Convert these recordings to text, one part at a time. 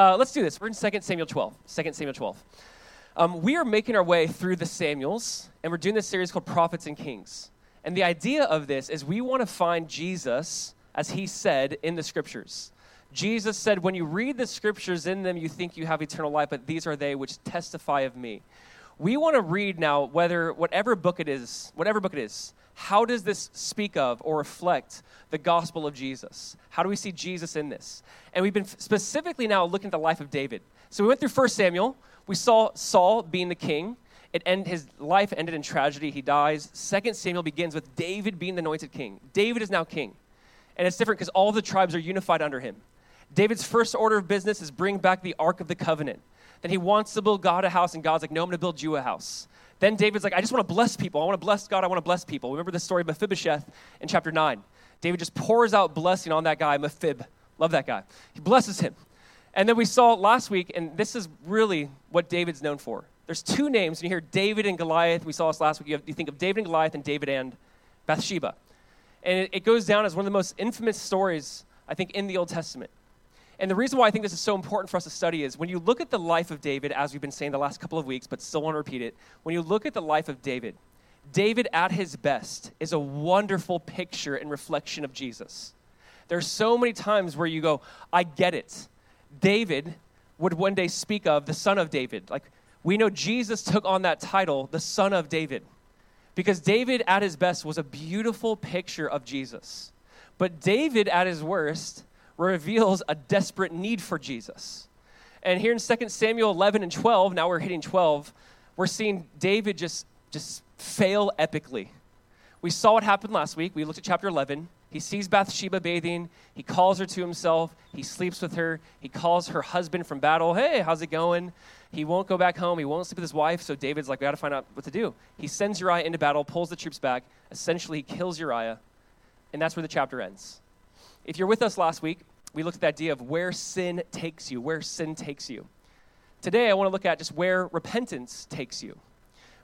Uh, let's do this. We're in 2 Samuel 12. 2 Samuel 12. Um, we are making our way through the Samuels, and we're doing this series called Prophets and Kings. And the idea of this is we want to find Jesus as he said in the scriptures. Jesus said, When you read the scriptures in them, you think you have eternal life, but these are they which testify of me. We want to read now whether, whatever book it is, whatever book it is, how does this speak of or reflect the gospel of Jesus? How do we see Jesus in this? And we've been specifically now looking at the life of David. So we went through 1 Samuel. We saw Saul being the king. It end, his life ended in tragedy. He dies. 2 Samuel begins with David being the anointed king. David is now king. And it's different because all the tribes are unified under him. David's first order of business is bring back the Ark of the Covenant. Then he wants to build God a house, and God's like, no, I'm going to build you a house. Then David's like, I just want to bless people. I want to bless God. I want to bless people. Remember the story of Mephibosheth in chapter 9. David just pours out blessing on that guy, Mephib. Love that guy. He blesses him. And then we saw last week, and this is really what David's known for. There's two names. When you hear David and Goliath, we saw this last week. You, have, you think of David and Goliath and David and Bathsheba. And it, it goes down as one of the most infamous stories, I think, in the Old Testament. And the reason why I think this is so important for us to study is when you look at the life of David, as we've been saying the last couple of weeks, but still want to repeat it, when you look at the life of David, David at his best is a wonderful picture and reflection of Jesus. There's so many times where you go, I get it. David would one day speak of the son of David. Like we know Jesus took on that title, the son of David. Because David at his best was a beautiful picture of Jesus. But David at his worst reveals a desperate need for Jesus. And here in 2 Samuel 11 and 12, now we're hitting 12, we're seeing David just, just fail epically. We saw what happened last week. We looked at chapter 11. He sees Bathsheba bathing. He calls her to himself. He sleeps with her. He calls her husband from battle. Hey, how's it going? He won't go back home. He won't sleep with his wife. So David's like, we got to find out what to do. He sends Uriah into battle, pulls the troops back. Essentially, he kills Uriah. And that's where the chapter ends. If you're with us last week, we looked at the idea of where sin takes you, where sin takes you. Today, I want to look at just where repentance takes you,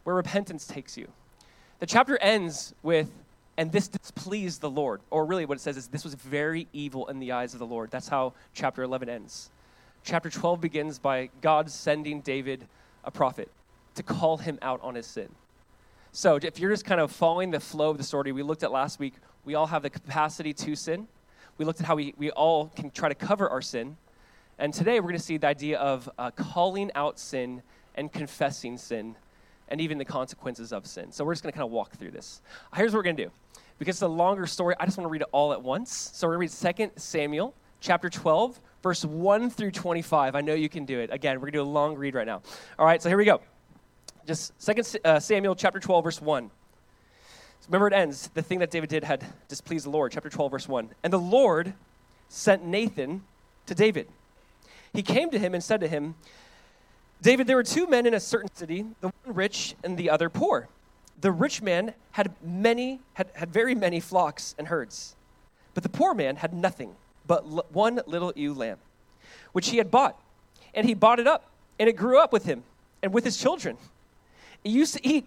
where repentance takes you. The chapter ends with, and this displeased the Lord. Or really, what it says is, this was very evil in the eyes of the Lord. That's how chapter 11 ends. Chapter 12 begins by God sending David a prophet to call him out on his sin. So, if you're just kind of following the flow of the story we looked at last week, we all have the capacity to sin we looked at how we, we all can try to cover our sin. And today we're going to see the idea of uh, calling out sin and confessing sin and even the consequences of sin. So we're just going to kind of walk through this. Here's what we're going to do. Because it's a longer story, I just want to read it all at once. So we're going to read 2 Samuel chapter 12, verse 1 through 25. I know you can do it. Again, we're going to do a long read right now. All right, so here we go. Just 2 uh, Samuel chapter 12, verse 1. Remember, it ends. The thing that David did had displeased the Lord. Chapter 12, verse 1. And the Lord sent Nathan to David. He came to him and said to him, David, there were two men in a certain city, the one rich and the other poor. The rich man had many, had, had very many flocks and herds, but the poor man had nothing but l- one little ewe lamb, which he had bought. And he bought it up, and it grew up with him and with his children. It used to eat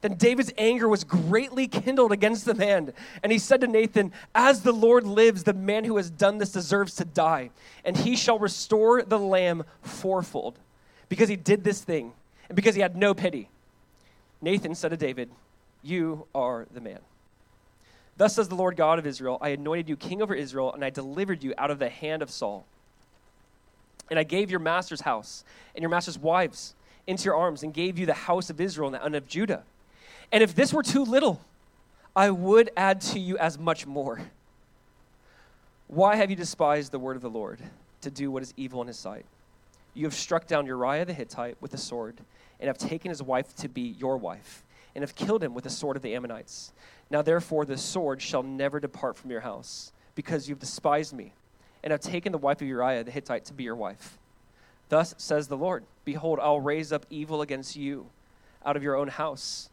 Then David's anger was greatly kindled against the man. And he said to Nathan, As the Lord lives, the man who has done this deserves to die. And he shall restore the lamb fourfold, because he did this thing, and because he had no pity. Nathan said to David, You are the man. Thus says the Lord God of Israel I anointed you king over Israel, and I delivered you out of the hand of Saul. And I gave your master's house and your master's wives into your arms, and gave you the house of Israel and the of Judah. And if this were too little, I would add to you as much more. Why have you despised the word of the Lord to do what is evil in his sight? You have struck down Uriah the Hittite with a sword, and have taken his wife to be your wife, and have killed him with the sword of the Ammonites. Now, therefore, the sword shall never depart from your house, because you have despised me, and have taken the wife of Uriah the Hittite to be your wife. Thus says the Lord Behold, I'll raise up evil against you out of your own house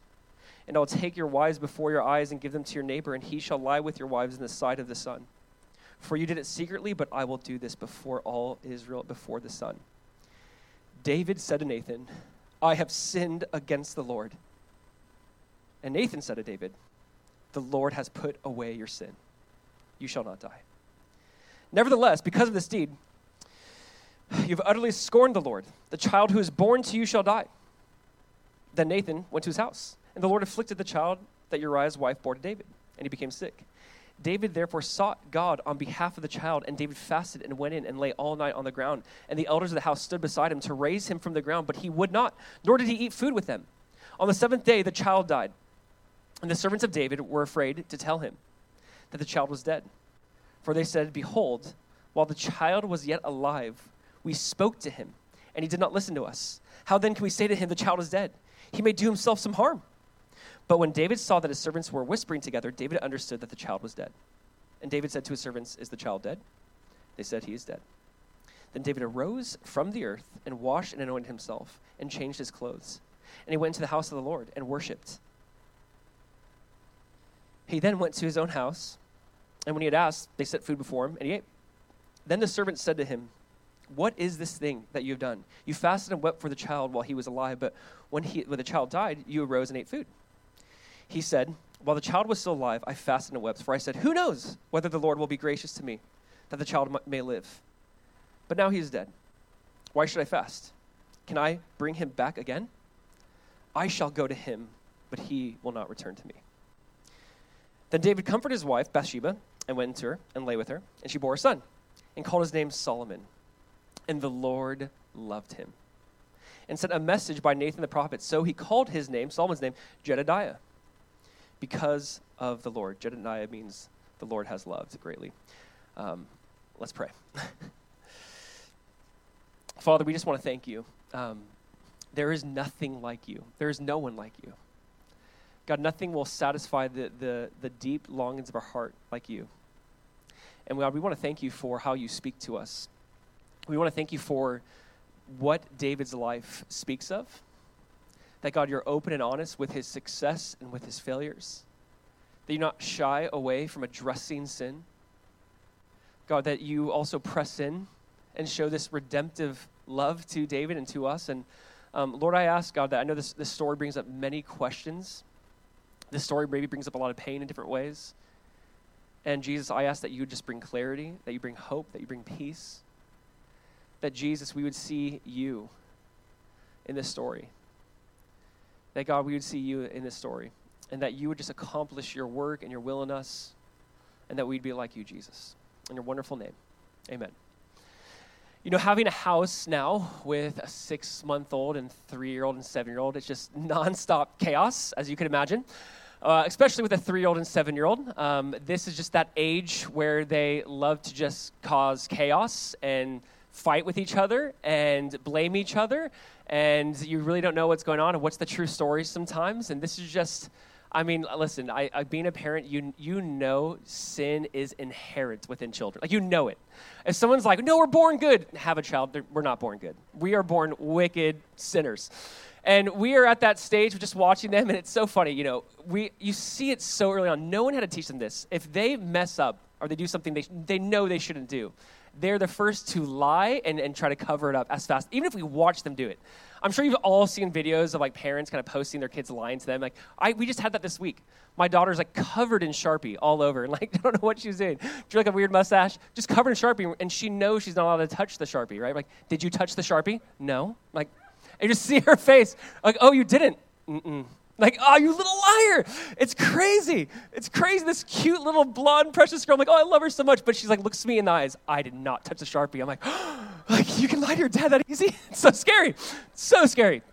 and I will take your wives before your eyes and give them to your neighbor, and he shall lie with your wives in the sight of the sun. For you did it secretly, but I will do this before all Israel, before the sun. David said to Nathan, I have sinned against the Lord. And Nathan said to David, The Lord has put away your sin. You shall not die. Nevertheless, because of this deed, you've utterly scorned the Lord. The child who is born to you shall die. Then Nathan went to his house, and the Lord afflicted the child that Uriah's wife bore to David, and he became sick. David therefore sought God on behalf of the child, and David fasted and went in and lay all night on the ground. And the elders of the house stood beside him to raise him from the ground, but he would not, nor did he eat food with them. On the seventh day, the child died. And the servants of David were afraid to tell him that the child was dead. For they said, Behold, while the child was yet alive, we spoke to him, and he did not listen to us. How then can we say to him, The child is dead? He may do himself some harm. But when David saw that his servants were whispering together, David understood that the child was dead. And David said to his servants, Is the child dead? They said, He is dead. Then David arose from the earth and washed and anointed himself and changed his clothes. And he went into the house of the Lord and worshipped. He then went to his own house, and when he had asked, they set food before him, and he ate. Then the servants said to him, What is this thing that you have done? You fasted and wept for the child while he was alive, but when, he, when the child died, you arose and ate food. He said, While the child was still alive, I fasted and wept, for I said, Who knows whether the Lord will be gracious to me, that the child may live? But now he is dead. Why should I fast? Can I bring him back again? I shall go to him, but he will not return to me. Then David comforted his wife, Bathsheba, and went to her and lay with her, and she bore a son, and called his name Solomon. And the Lord loved him, and sent a message by Nathan the prophet. So he called his name, Solomon's name, Jedediah, because of the Lord. Jedediah means the Lord has loved greatly. Um, let's pray. Father, we just want to thank you. Um, there is nothing like you, there is no one like you. God, nothing will satisfy the, the, the deep longings of our heart like you. And God, we want to thank you for how you speak to us. We want to thank you for what David's life speaks of. That, God, you're open and honest with his success and with his failures. That you're not shy away from addressing sin. God, that you also press in and show this redemptive love to David and to us. And um, Lord, I ask, God, that I know this, this story brings up many questions. This story maybe brings up a lot of pain in different ways. And Jesus, I ask that you just bring clarity, that you bring hope, that you bring peace. That Jesus, we would see you in this story. That God, we would see you in this story. And that you would just accomplish your work and your will in us. And that we'd be like you, Jesus. In your wonderful name. Amen. You know, having a house now with a six month old and three year old and seven year old, it's just nonstop chaos, as you can imagine uh, especially with a three year old and seven year old. Um, this is just that age where they love to just cause chaos and fight with each other and blame each other. And you really don't know what's going on and what's the true story sometimes. And this is just. I mean, listen, I, I, being a parent, you, you know sin is inherent within children. Like, you know it. If someone's like, no, we're born good, have a child, we're not born good. We are born wicked sinners. And we are at that stage of just watching them, and it's so funny. You know, we you see it so early on. No one had to teach them this. If they mess up or they do something they, they know they shouldn't do, they're the first to lie and, and try to cover it up as fast, even if we watch them do it. I'm sure you've all seen videos of like parents kind of posting their kids lying to them. Like, I, we just had that this week. My daughter's like covered in Sharpie all over, and like, I don't know what she's doing. She like a weird mustache, just covered in Sharpie, and she knows she's not allowed to touch the Sharpie, right? Like, did you touch the Sharpie? No. Like, and you just see her face, like, oh, you didn't. Mm-mm. Like, oh, you little liar. It's crazy. It's crazy. This cute little blonde, precious girl. I'm like, oh, I love her so much. But she's like, looks me in the eyes. I did not touch the Sharpie. I'm like, oh, like you can lie to your dad that easy? It's so scary. So scary.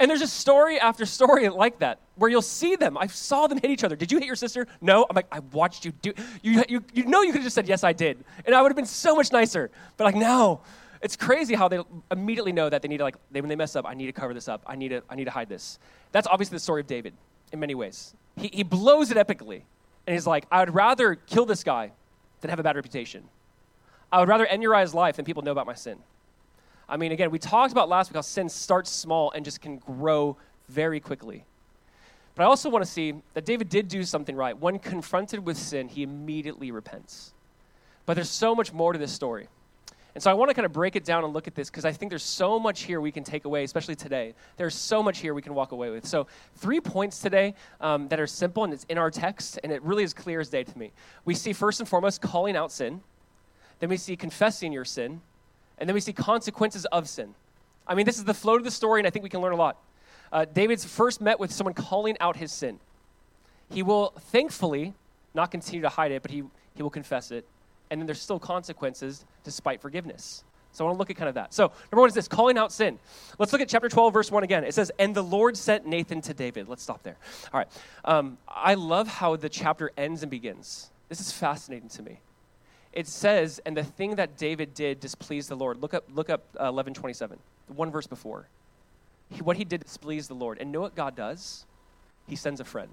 And there's just story after story like that where you'll see them. I saw them hit each other. Did you hit your sister? No. I'm like, I watched you do. You, you, you know you could have just said, yes, I did. And I would have been so much nicer. But like, no it's crazy how they immediately know that they need to like they, when they mess up i need to cover this up i need to i need to hide this that's obviously the story of david in many ways he, he blows it epically and he's like i would rather kill this guy than have a bad reputation i would rather end uriah's life than people know about my sin i mean again we talked about last week how sin starts small and just can grow very quickly But I also want to see that David did do something right. When confronted with sin, he immediately repents. But there's so much more to this story. And so I want to kind of break it down and look at this because I think there's so much here we can take away, especially today. There's so much here we can walk away with. So, three points today um, that are simple and it's in our text, and it really is clear as day to me. We see first and foremost calling out sin, then we see confessing your sin, and then we see consequences of sin. I mean, this is the flow of the story, and I think we can learn a lot. Uh, David's first met with someone calling out his sin. He will thankfully not continue to hide it, but he, he will confess it and then there's still consequences despite forgiveness. So I want to look at kind of that. So, number one is this calling out sin. Let's look at chapter 12, verse 1 again. It says, And the Lord sent Nathan to David. Let's stop there. All right. Um, I love how the chapter ends and begins. This is fascinating to me. It says, And the thing that David did displeased the Lord. Look up, look up uh, 1127, the one verse before. He, what he did displeased the Lord. And know what God does? He sends a friend.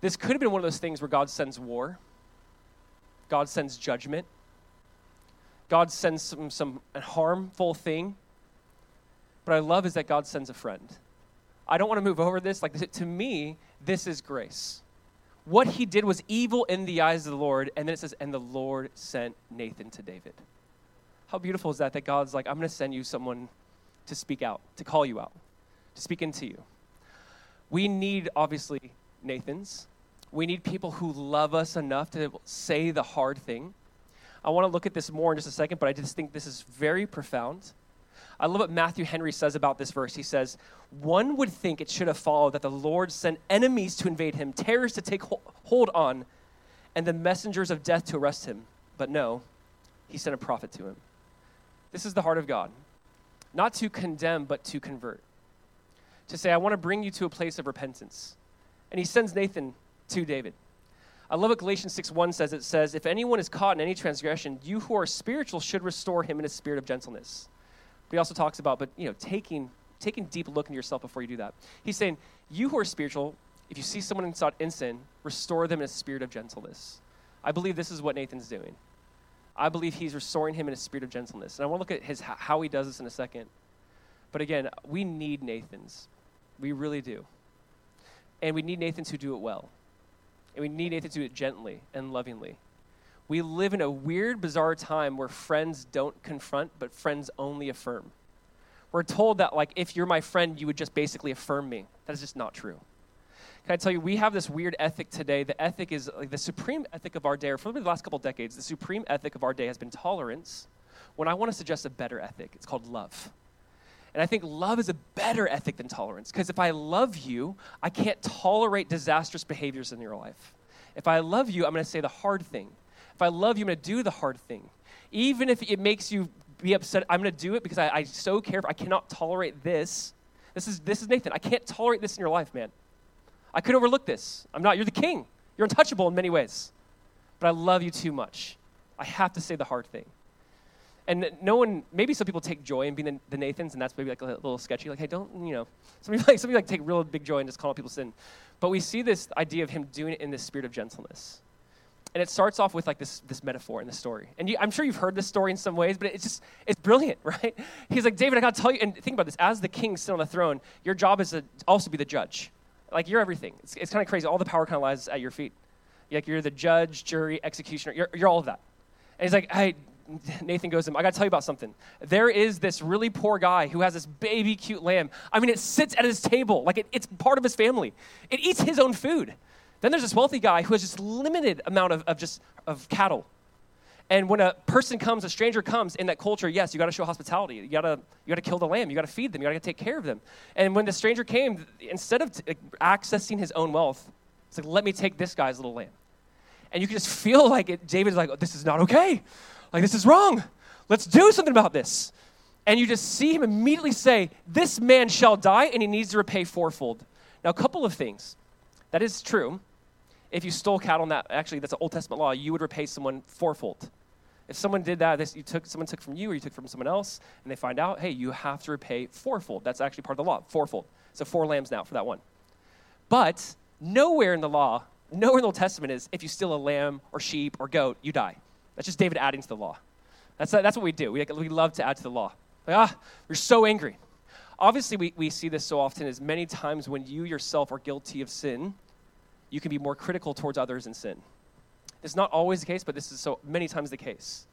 This could have been one of those things where God sends war God sends judgment. God sends some, some harmful thing. But I love is that God sends a friend. I don't want to move over this. Like to me, this is grace. What he did was evil in the eyes of the Lord, and then it says, and the Lord sent Nathan to David. How beautiful is that? That God's like, I'm going to send you someone to speak out, to call you out, to speak into you. We need, obviously, Nathans. We need people who love us enough to say the hard thing. I want to look at this more in just a second, but I just think this is very profound. I love what Matthew Henry says about this verse. He says, One would think it should have followed that the Lord sent enemies to invade him, terrors to take hold on, and the messengers of death to arrest him. But no, he sent a prophet to him. This is the heart of God. Not to condemn, but to convert. To say, I want to bring you to a place of repentance. And he sends Nathan to David. I love what Galatians 6 1 says. It says, If anyone is caught in any transgression, you who are spiritual should restore him in a spirit of gentleness. But he also talks about, but you know, taking taking deep look into yourself before you do that. He's saying, You who are spiritual, if you see someone in sin, restore them in a spirit of gentleness. I believe this is what Nathan's doing. I believe he's restoring him in a spirit of gentleness. And I want to look at his how he does this in a second. But again, we need Nathans. We really do. And we need Nathans who do it well. And we need to do it gently and lovingly. We live in a weird, bizarre time where friends don't confront, but friends only affirm. We're told that, like, if you're my friend, you would just basically affirm me. That is just not true. Can I tell you, we have this weird ethic today. The ethic is like the supreme ethic of our day, or for the last couple decades, the supreme ethic of our day has been tolerance. When I want to suggest a better ethic, it's called love. And I think love is a better ethic than tolerance because if I love you, I can't tolerate disastrous behaviors in your life. If I love you, I'm going to say the hard thing. If I love you, I'm going to do the hard thing. Even if it makes you be upset, I'm going to do it because I, I so care. I cannot tolerate this. This is, this is Nathan. I can't tolerate this in your life, man. I could overlook this. I'm not. You're the king. You're untouchable in many ways. But I love you too much. I have to say the hard thing. And no one, maybe some people take joy in being the, Nathans, and that's maybe like a little sketchy. Like, hey, don't, you know, some people like, some people like take real big joy in just calling people sin. But we see this idea of him doing it in this spirit of gentleness. And it starts off with like this, this metaphor in the story. And you, I'm sure you've heard this story in some ways, but it's just, it's brilliant, right? He's like, David, I gotta tell you, and think about this, as the king sitting on the throne, your job is to also be the judge. Like, you're everything. It's, it's kind of crazy. All the power kind of lies at your feet. Like, you're the judge, jury, executioner, you're, you're all of that. And he's like, hey, Nathan goes to him, I got to tell you about something. There is this really poor guy who has this baby cute lamb. I mean, it sits at his table like it, it's part of his family. It eats his own food. Then there's this wealthy guy who has just limited amount of, of just of cattle. And when a person comes, a stranger comes in that culture, yes, you got to show hospitality. You got to you got to kill the lamb. You got to feed them. You got to take care of them. And when the stranger came, instead of t- accessing his own wealth, it's like, let me take this guy's little lamb. And you can just feel like it, David's like, oh, this is not okay. Like, this is wrong. Let's do something about this. And you just see him immediately say, This man shall die, and he needs to repay fourfold. Now, a couple of things. That is true. If you stole cattle, that actually, that's an Old Testament law, you would repay someone fourfold. If someone did that, this, you took, someone took from you or you took from someone else, and they find out, hey, you have to repay fourfold. That's actually part of the law, fourfold. So four lambs now for that one. But nowhere in the law, nowhere in the Old Testament is if you steal a lamb or sheep or goat, you die. That's just David adding to the law. That's, that's what we do. We, we love to add to the law. Like, ah, you're so angry. obviously, we, we see this so often as many times when you yourself are guilty of sin, you can be more critical towards others in sin. It's not always the case, but this is so many times the case.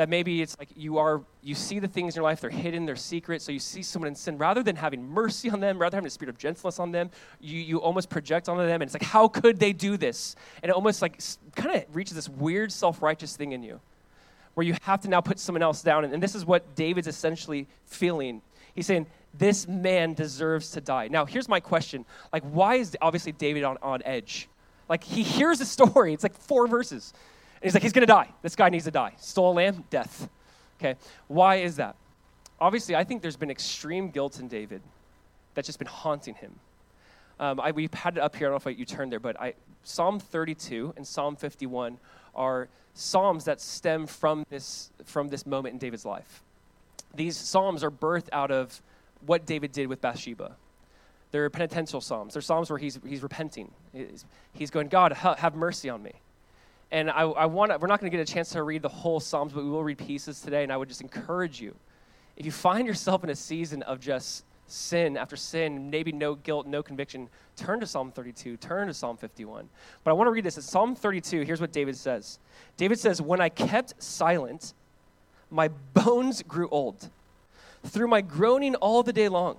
That maybe it's like you are, you see the things in your life, they're hidden, they're secret, so you see someone in sin, rather than having mercy on them, rather than having a spirit of gentleness on them, you, you almost project onto them, and it's like, how could they do this? And it almost like kind of reaches this weird self righteous thing in you where you have to now put someone else down. And, and this is what David's essentially feeling. He's saying, This man deserves to die. Now, here's my question. Like, why is obviously David on, on edge? Like, he hears the story, it's like four verses. He's like, He's going to die. This guy needs to die. Stole a lamb, death. Okay. Why is that? Obviously, I think there's been extreme guilt in David that's just been haunting him. Um, I, we've had it up here. I don't know if you turned there, but I, Psalm 32 and Psalm 51 are psalms that stem from this, from this moment in David's life. These psalms are birthed out of what David did with Bathsheba. They're penitential psalms. They're psalms where he's, he's repenting. He's, he's going, God, have mercy on me. And I, I want we're not going to get a chance to read the whole Psalms, but we will read pieces today. And I would just encourage you, if you find yourself in a season of just sin after sin, maybe no guilt, no conviction, turn to Psalm 32, turn to Psalm 51. But I want to read this. It's Psalm 32. Here's what David says David says, When I kept silent, my bones grew old through my groaning all the day long.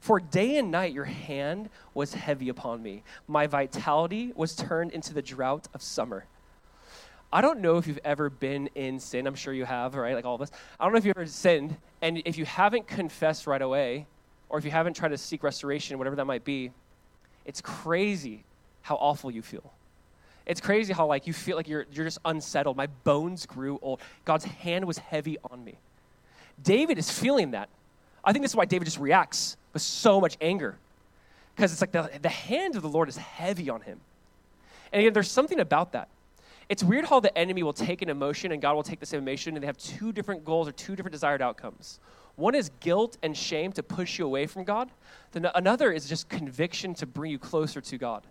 For day and night your hand was heavy upon me. My vitality was turned into the drought of summer. I don't know if you've ever been in sin. I'm sure you have, right? Like all of us. I don't know if you've ever sinned. And if you haven't confessed right away, or if you haven't tried to seek restoration, whatever that might be, it's crazy how awful you feel. It's crazy how like you feel like you're you're just unsettled. My bones grew old. God's hand was heavy on me. David is feeling that. I think this is why David just reacts with so much anger. Because it's like the, the hand of the Lord is heavy on him. And again, there's something about that. It's weird how the enemy will take an emotion and God will take same emotion and they have two different goals or two different desired outcomes. One is guilt and shame to push you away from God. Then another is just conviction to bring you closer to God.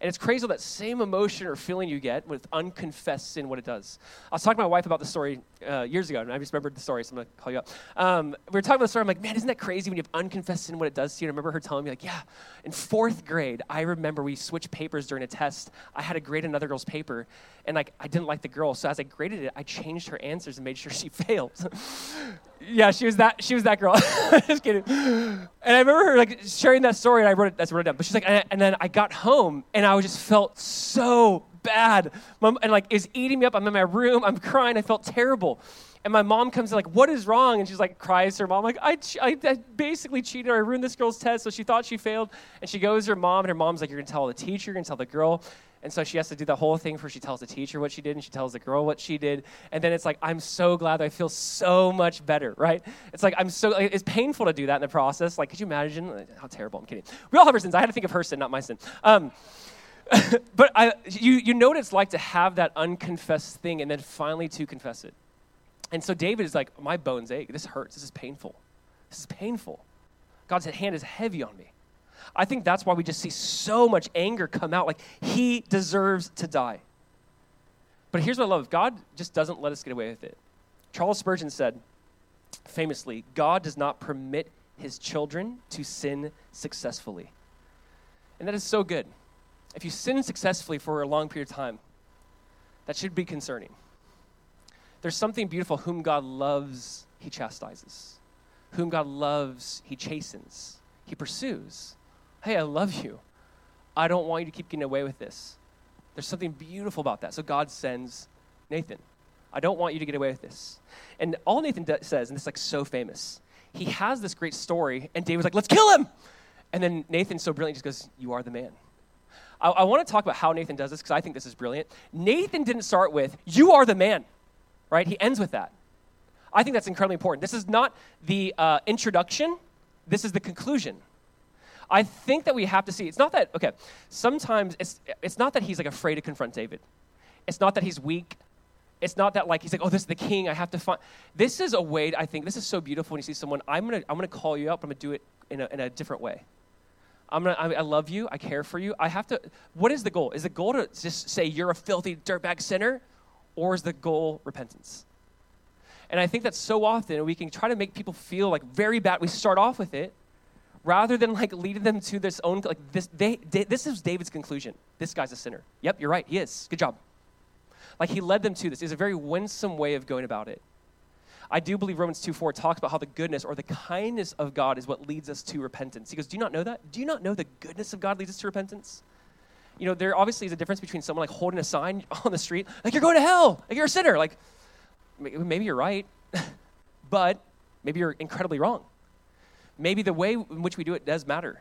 And it's crazy that same emotion or feeling you get with unconfessed sin, what it does. I was talking to my wife about the story uh, years ago, and I just remembered the story, so I'm going to call you up. Um, we were talking about the story. I'm like, man, isn't that crazy when you have unconfessed sin, what it does to you? And I remember her telling me, like, yeah, in fourth grade, I remember we switched papers during a test. I had to grade another girl's paper, and like I didn't like the girl, so as I graded it, I changed her answers and made sure she failed. Yeah, she was that. She was that girl. just kidding. And I remember her like sharing that story, and I wrote it. That's wrote it down. But she's like, and, and then I got home, and I just felt so bad. Mom, and like is eating me up. I'm in my room. I'm crying. I felt terrible. And my mom comes in like, what is wrong? And she's like, cries to her mom, like, I, I, I basically cheated. I ruined this girl's test. So she thought she failed. And she goes to her mom, and her mom's like, you're to tell the teacher, you're to tell the girl. And so she has to do the whole thing where she tells the teacher what she did and she tells the girl what she did. And then it's like, I'm so glad I feel so much better, right? It's like, I'm so, it's painful to do that in the process. Like, could you imagine how terrible? I'm kidding. We all have our sins. I had to think of her sin, not my sin. Um, but I, you, you know what it's like to have that unconfessed thing and then finally to confess it. And so David is like, my bones ache. This hurts. This is painful. This is painful. God's hand is heavy on me. I think that's why we just see so much anger come out. Like, he deserves to die. But here's what I love God just doesn't let us get away with it. Charles Spurgeon said famously, God does not permit his children to sin successfully. And that is so good. If you sin successfully for a long period of time, that should be concerning. There's something beautiful. Whom God loves, he chastises. Whom God loves, he chastens. He pursues. Hey, I love you. I don't want you to keep getting away with this. There's something beautiful about that. So God sends Nathan. I don't want you to get away with this. And all Nathan says, and this is like so famous, he has this great story, and David's like, let's kill him. And then Nathan so brilliant just goes, You are the man. I, I want to talk about how Nathan does this because I think this is brilliant. Nathan didn't start with, You are the man, right? He ends with that. I think that's incredibly important. This is not the uh, introduction, this is the conclusion. I think that we have to see, it's not that, okay, sometimes it's, it's not that he's like afraid to confront David. It's not that he's weak. It's not that like he's like, oh, this is the king. I have to find. This is a way. I think this is so beautiful when you see someone. I'm gonna I'm gonna call you up. I'm gonna do it in a, in a different way. I'm gonna. I, I love you. I care for you. I have to. What is the goal? Is the goal to just say you're a filthy dirtbag sinner, or is the goal repentance? And I think that so often we can try to make people feel like very bad. We start off with it, rather than like leading them to this own like this they, they, this is david's conclusion. This guy's a sinner. Yep you're right he is. Good job. Like he led them to this. Is a very winsome way of going about it. I do believe romans 2 4 talks about how the goodness or the kindness of god is what leads us to repentance. He goes do you not know that? Do you not know the goodness of god leads us to repentance? You know there obviously is a difference between someone like holding a sign on the street like you're going to hell like you're a sinner like maybe you're right but maybe you're incredibly wrong Maybe the way in which we do it does matter.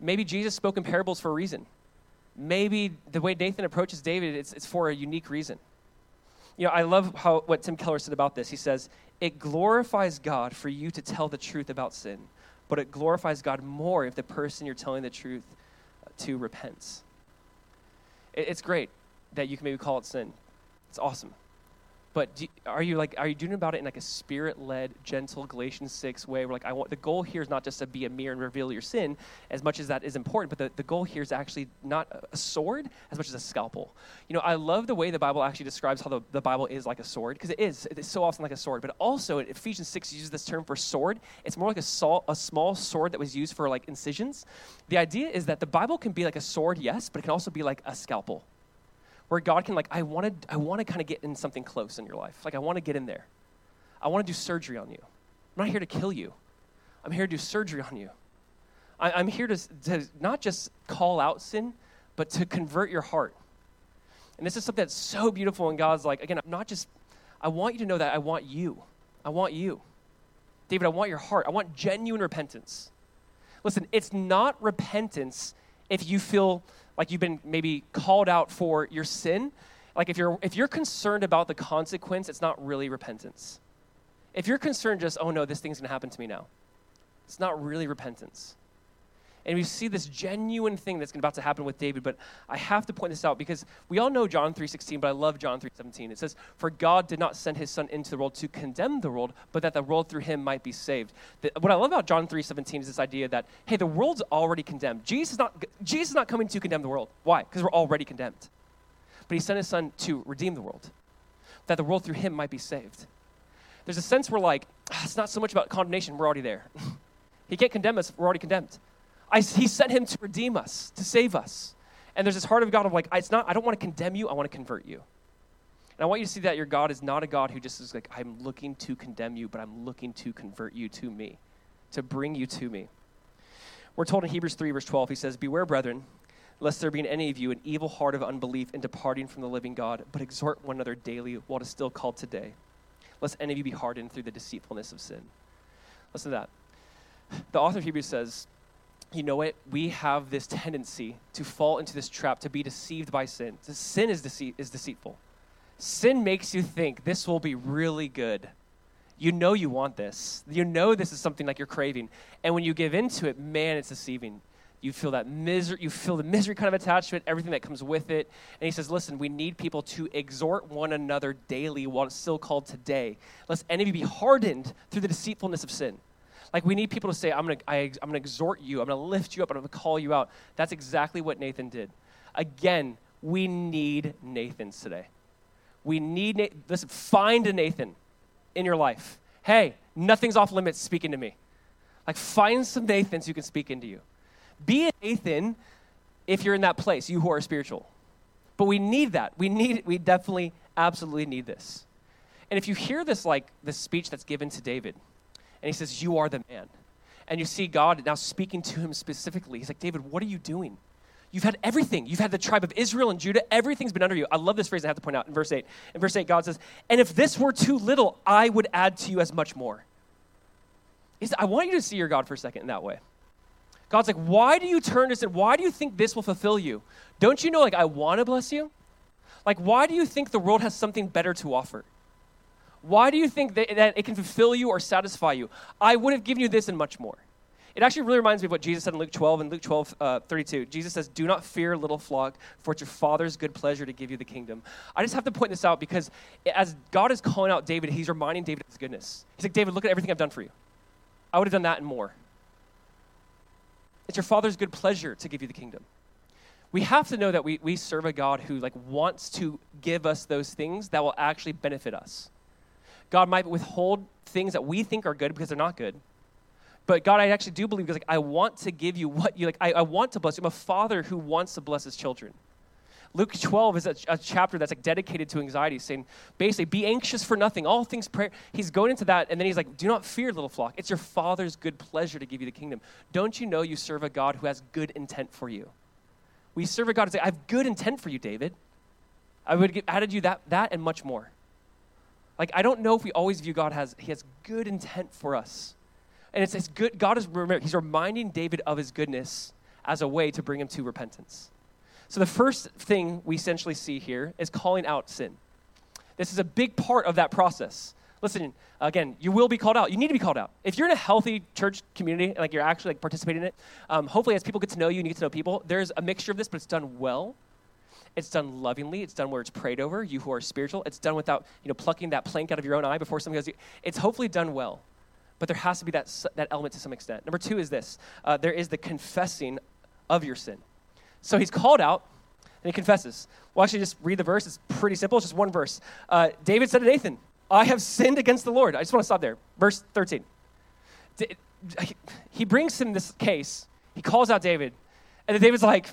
Maybe Jesus spoke in parables for a reason. Maybe the way Nathan approaches David, it's, it's for a unique reason. You know, I love how what Tim Keller said about this. He says, It glorifies God for you to tell the truth about sin, but it glorifies God more if the person you're telling the truth to repents. It, it's great that you can maybe call it sin. It's awesome. But do, are you like are you doing about it in like a spirit-led, gentle Galatians six way? Where like I want the goal here is not just to be a mirror and reveal your sin, as much as that is important. But the, the goal here is actually not a sword as much as a scalpel. You know, I love the way the Bible actually describes how the, the Bible is like a sword because it is. It's so often like a sword. But also Ephesians six uses this term for sword. It's more like a, sol- a small sword that was used for like incisions. The idea is that the Bible can be like a sword, yes, but it can also be like a scalpel where God can like, I want to, I want to kind of get in something close in your life. Like I want to get in there. I want to do surgery on you. I'm not here to kill you. I'm here to do surgery on you. I, am here to, to not just call out sin, but to convert your heart. And this is something that's so beautiful. And God's like, again, I'm not just, I want you to know that I want you. I want you. David, I want your heart. I want genuine repentance. Listen, it's not repentance if you feel like you've been maybe called out for your sin, like if you're if you're concerned about the consequence, it's not really repentance. If you're concerned just, oh no, this thing's gonna happen to me now, it's not really repentance. And we see this genuine thing that's about to happen with David, but I have to point this out because we all know John 3:16, but I love John 3:17. It says, "For God did not send his son into the world to condemn the world, but that the world through him might be saved." What I love about John 3:17 is this idea that hey, the world's already condemned. Jesus is not Jesus is not coming to condemn the world. Why? Because we're already condemned. But he sent his son to redeem the world, that the world through him might be saved. There's a sense where like ah, it's not so much about condemnation, we're already there. he can't condemn us, we're already condemned. I, he sent him to redeem us, to save us. And there's this heart of God of like, it's not, I don't want to condemn you, I want to convert you. And I want you to see that your God is not a God who just is like, I'm looking to condemn you, but I'm looking to convert you to me, to bring you to me. We're told in Hebrews 3, verse 12, he says, Beware, brethren, lest there be in any of you an evil heart of unbelief in departing from the living God, but exhort one another daily while it is still called today, lest any of you be hardened through the deceitfulness of sin. Listen to that. The author of Hebrews says, you know what? We have this tendency to fall into this trap, to be deceived by sin. Sin is, dece- is deceitful. Sin makes you think this will be really good. You know you want this. You know this is something like you're craving. And when you give into it, man, it's deceiving. You feel that misery, you feel the misery kind of attachment, everything that comes with it. And he says, Listen, we need people to exhort one another daily while it's still called today, lest any of you be hardened through the deceitfulness of sin. Like we need people to say, I'm going to I, am going to exhort you, I'm going to lift you up, I'm going to call you out. That's exactly what Nathan did. Again, we need Nathans today. We need, listen, find a Nathan in your life. Hey, nothing's off limits speaking to me. Like find some Nathans who can speak into you. Be a Nathan if you're in that place, you who are spiritual. But we need that. We need we definitely absolutely need this. And if you hear this like this speech that's given to David, and he says, You are the man. And you see God now speaking to him specifically. He's like, David, what are you doing? You've had everything. You've had the tribe of Israel and Judah. Everything's been under you. I love this phrase I have to point out in verse 8. In verse 8, God says, And if this were too little, I would add to you as much more. I want you to see your God for a second in that way. God's like, Why do you turn this and why do you think this will fulfill you? Don't you know, like, I want to bless you? Like, why do you think the world has something better to offer? Why do you think that, that it can fulfill you or satisfy you? I would have given you this and much more. It actually really reminds me of what Jesus said in Luke 12 and Luke 12, uh, 32. Jesus says, Do not fear, little flock, for it's your Father's good pleasure to give you the kingdom. I just have to point this out because as God is calling out David, he's reminding David of his goodness. He's like, David, look at everything I've done for you. I would have done that and more. It's your Father's good pleasure to give you the kingdom. We have to know that we, we serve a God who like wants to give us those things that will actually benefit us. God might withhold things that we think are good because they're not good. But God, I actually do believe because like, I want to give you what you like. I, I want to bless you. I'm a father who wants to bless his children. Luke 12 is a, a, chapter that's like dedicated to anxiety, saying basically, be anxious for nothing, all things prayer. He's going into that, and then he's like, do not fear, little flock. It's your Father's good pleasure to give you the kingdom. Don't you know you serve a God who has good intent for you? We serve a God who say, I have good intent for you, David. I would have added you that, that and much more. Like, I don't know if we always view God as he has good intent for us. And it's, it's good, God is, he's reminding David of his goodness as a way to bring him to repentance. So the first thing we essentially see here is calling out sin. This is a big part of that process. Listen, again, you will be called out. You need to be called out. If you're in a healthy church community, like you're actually like participating in it, um, hopefully as people get to know you and you get to know people, there's a mixture of this, but it's done well. It's done lovingly. It's done where it's prayed over. You who are spiritual. It's done without you know plucking that plank out of your own eye before somebody goes. It's hopefully done well, but there has to be that that element to some extent. Number two is this: uh, there is the confessing of your sin. So he's called out and he confesses. Well, actually, just read the verse. It's pretty simple. It's just one verse. Uh, David said to Nathan, I have sinned against the Lord. I just want to stop there. Verse 13. He brings him this case. He calls out David. And then David's like,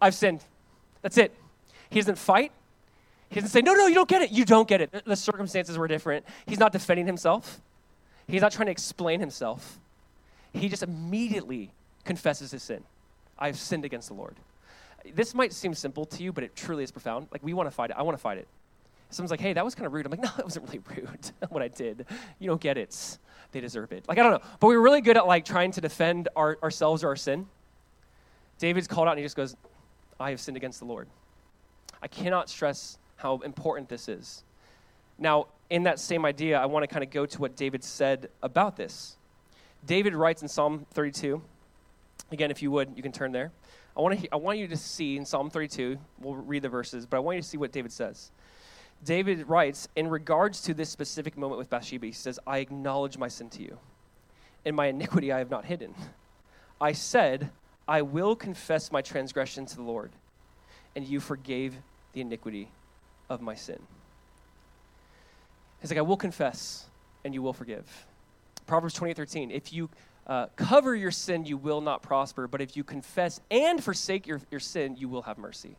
I've sinned. That's it. He doesn't fight. He doesn't say, No, no, you don't get it. You don't get it. The circumstances were different. He's not defending himself, he's not trying to explain himself. He just immediately confesses his sin. I have sinned against the Lord. This might seem simple to you, but it truly is profound. Like, we want to fight it. I want to fight it. Someone's like, hey, that was kind of rude. I'm like, no, that wasn't really rude, what I did. You don't get it. They deserve it. Like, I don't know. But we were really good at, like, trying to defend our, ourselves or our sin. David's called out and he just goes, I have sinned against the Lord. I cannot stress how important this is. Now, in that same idea, I want to kind of go to what David said about this. David writes in Psalm 32. Again, if you would, you can turn there. I want, to, I want you to see in Psalm 32, we'll read the verses, but I want you to see what David says. David writes, in regards to this specific moment with Bathsheba, he says, I acknowledge my sin to you, and my iniquity I have not hidden. I said, I will confess my transgression to the Lord, and you forgave the iniquity of my sin. He's like, I will confess, and you will forgive. Proverbs 28 13, if you uh, cover your sin, you will not prosper, but if you confess and forsake your, your sin, you will have mercy.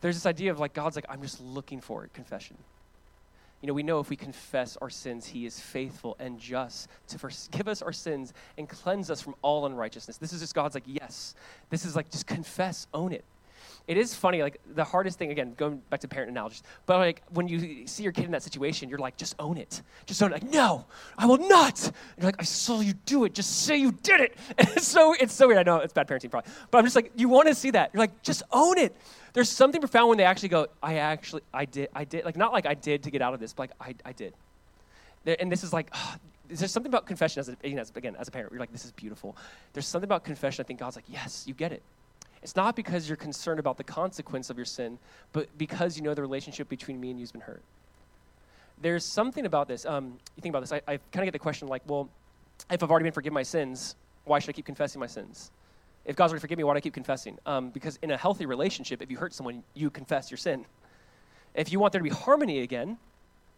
There's this idea of like, God's like, I'm just looking for it, confession. You know, we know if we confess our sins, He is faithful and just to forgive us our sins and cleanse us from all unrighteousness. This is just God's like, yes. This is like, just confess, own it it is funny, like the hardest thing, again, going back to parent analogies, but like when you see your kid in that situation, you're like, just own it. Just own it. Like, no, I will not. And you're like, I saw you do it. Just say you did it. And it's so, it's so weird. I know it's bad parenting probably, but I'm just like, you want to see that. You're like, just own it. There's something profound when they actually go, I actually, I did, I did. Like, not like I did to get out of this, but like, I, I did. And this is like, oh, there's something about confession as, a, again, as a parent, you're like, this is beautiful. There's something about confession, I think God's like, yes, you get it. It's not because you're concerned about the consequence of your sin, but because you know the relationship between me and you has been hurt. There's something about this. Um, you think about this. I, I kind of get the question like, well, if I've already been forgiven my sins, why should I keep confessing my sins? If God's already forgiven me, why do I keep confessing? Um, because in a healthy relationship, if you hurt someone, you confess your sin. If you want there to be harmony again,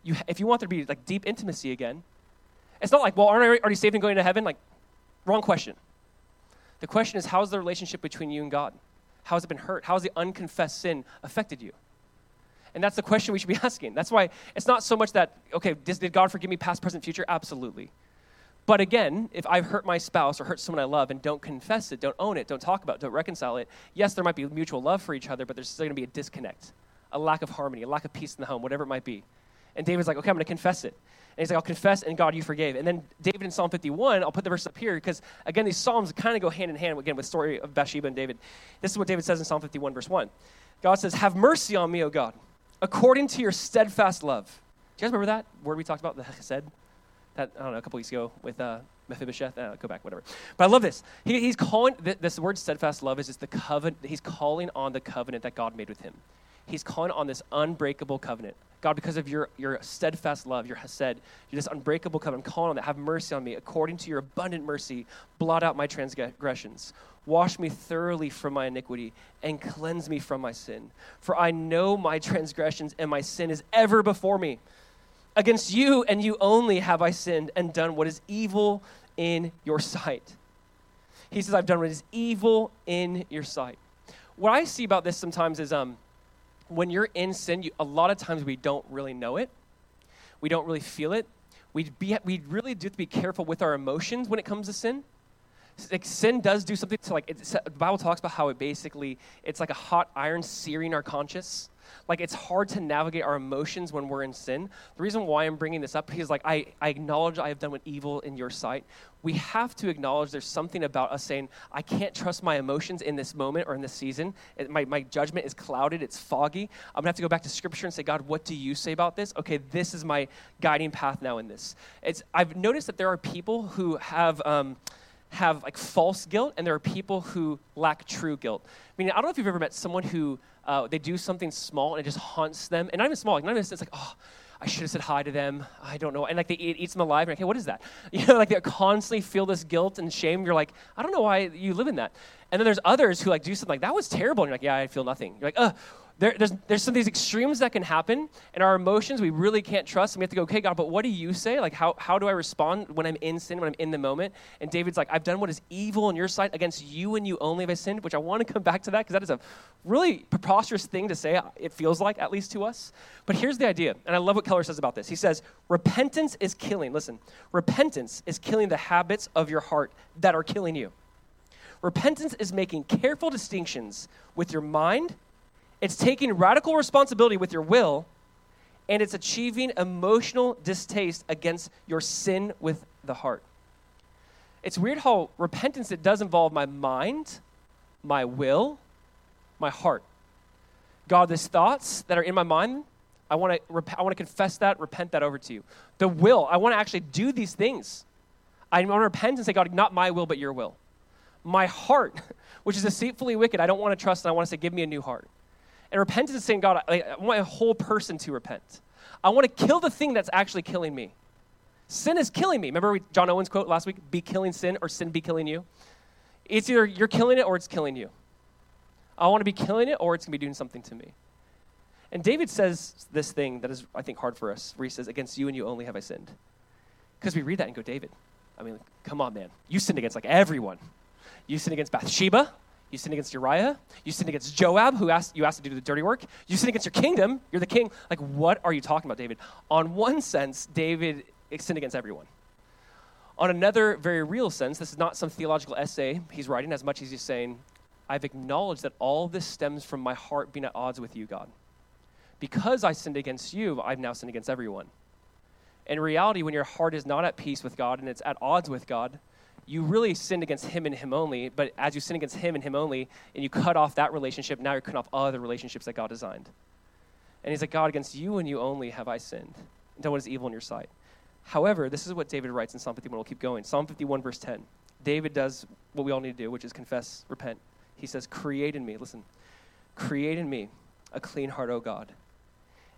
you, if you want there to be like deep intimacy again, it's not like, well, aren't I already saved and going to heaven? Like, wrong question. The question is, how's the relationship between you and God? How has it been hurt? How has the unconfessed sin affected you? And that's the question we should be asking. That's why it's not so much that, okay, did God forgive me past, present, future? Absolutely. But again, if I've hurt my spouse or hurt someone I love and don't confess it, don't own it, don't talk about it, don't reconcile it, yes, there might be mutual love for each other, but there's still going to be a disconnect, a lack of harmony, a lack of peace in the home, whatever it might be. And David's like, okay, I'm going to confess it. And he's like, I'll confess, and God, you forgave. And then David in Psalm 51, I'll put the verse up here because, again, these Psalms kind of go hand in hand, again, with the story of Bathsheba and David. This is what David says in Psalm 51, verse 1. God says, Have mercy on me, O God, according to your steadfast love. Do you guys remember that word we talked about, the chesed? That, I don't know, a couple weeks ago with uh, Mephibosheth. Uh, go back, whatever. But I love this. He, he's calling, th- this word steadfast love is just the covenant, he's calling on the covenant that God made with him. He's calling on this unbreakable covenant. God, because of your, your steadfast love, your hesed, you're this unbreakable covenant, I'm calling on that. Have mercy on me. According to your abundant mercy, blot out my transgressions. Wash me thoroughly from my iniquity and cleanse me from my sin. For I know my transgressions and my sin is ever before me. Against you and you only have I sinned and done what is evil in your sight. He says, I've done what is evil in your sight. What I see about this sometimes is um, when you're in sin, you, a lot of times we don't really know it, we don't really feel it. We be, we really do have to be careful with our emotions when it comes to sin like sin does do something to like the bible talks about how it basically it's like a hot iron searing our conscience like it's hard to navigate our emotions when we're in sin. The reason why i'm bringing this up is like I, I acknowledge i have done what evil in your sight. We have to acknowledge there's something about us saying i can't trust my emotions in this moment or in this season. It, my, my judgment is clouded. It's foggy. I'm gonna have to go back to scripture and say god what do you say about this? Okay this is my guiding path now in this. It's i've noticed that there are people who have um, have like false guilt and there are people who lack true guilt. I mean, I don't know if you've ever met someone who uh, they do something small and it just haunts them, and not even small, like not even it's like oh. I should have said hi to them. I don't know. And like they eat, eats them alive. Like, hey, what is that? You know, like they constantly feel this guilt and shame. You're like, I don't know why you live in that. And then there's others who like do something like that was terrible. And you're like, yeah, I feel nothing. You're like, uh, there, there's, there's some of these extremes that can happen, and our emotions we really can't trust. And we have to go, okay, God, but what do you say? Like, how, how do I respond when I'm in sin, when I'm in the moment? And David's like, I've done what is evil in your sight. Against you and you only have I sinned, which I want to come back to that because that is a really preposterous thing to say, it feels like, at least to us. But here's the idea, and I love what Keller says about this. He says, repentance is killing, listen, repentance is killing the habits of your heart that are killing you. Repentance is making careful distinctions with your mind it's taking radical responsibility with your will, and it's achieving emotional distaste against your sin with the heart. It's weird how repentance it does involve my mind, my will, my heart. God, these thoughts that are in my mind, I want to rep- I want to confess that, repent that over to you. The will, I want to actually do these things. I want to repent and say, God, not my will, but your will. My heart, which is deceitfully wicked, I don't want to trust, and I want to say, give me a new heart. And repentance is saying, God, I, I want a whole person to repent. I want to kill the thing that's actually killing me. Sin is killing me. Remember John Owen's quote last week? Be killing sin or sin be killing you? It's either you're killing it or it's killing you. I want to be killing it or it's going to be doing something to me. And David says this thing that is, I think, hard for us, where he says, Against you and you only have I sinned. Because we read that and go, David, I mean, come on, man. You sinned against like everyone. You sinned against Bathsheba. You sin against Uriah. You sin against Joab, who asked you asked to do the dirty work. You sin against your kingdom. You're the king. Like, what are you talking about, David? On one sense, David sinned against everyone. On another very real sense, this is not some theological essay he's writing as much as he's saying, I've acknowledged that all this stems from my heart being at odds with you, God. Because I sinned against you, I've now sinned against everyone. In reality, when your heart is not at peace with God and it's at odds with God, you really sinned against him and him only, but as you sin against him and him only, and you cut off that relationship, now you're cutting off all other relationships that God designed. And he's like, God, against you and you only have I sinned, and done what is evil in your sight. However, this is what David writes in Psalm 51. We'll keep going. Psalm 51, verse 10. David does what we all need to do, which is confess, repent. He says, Create in me, listen, create in me a clean heart, O God,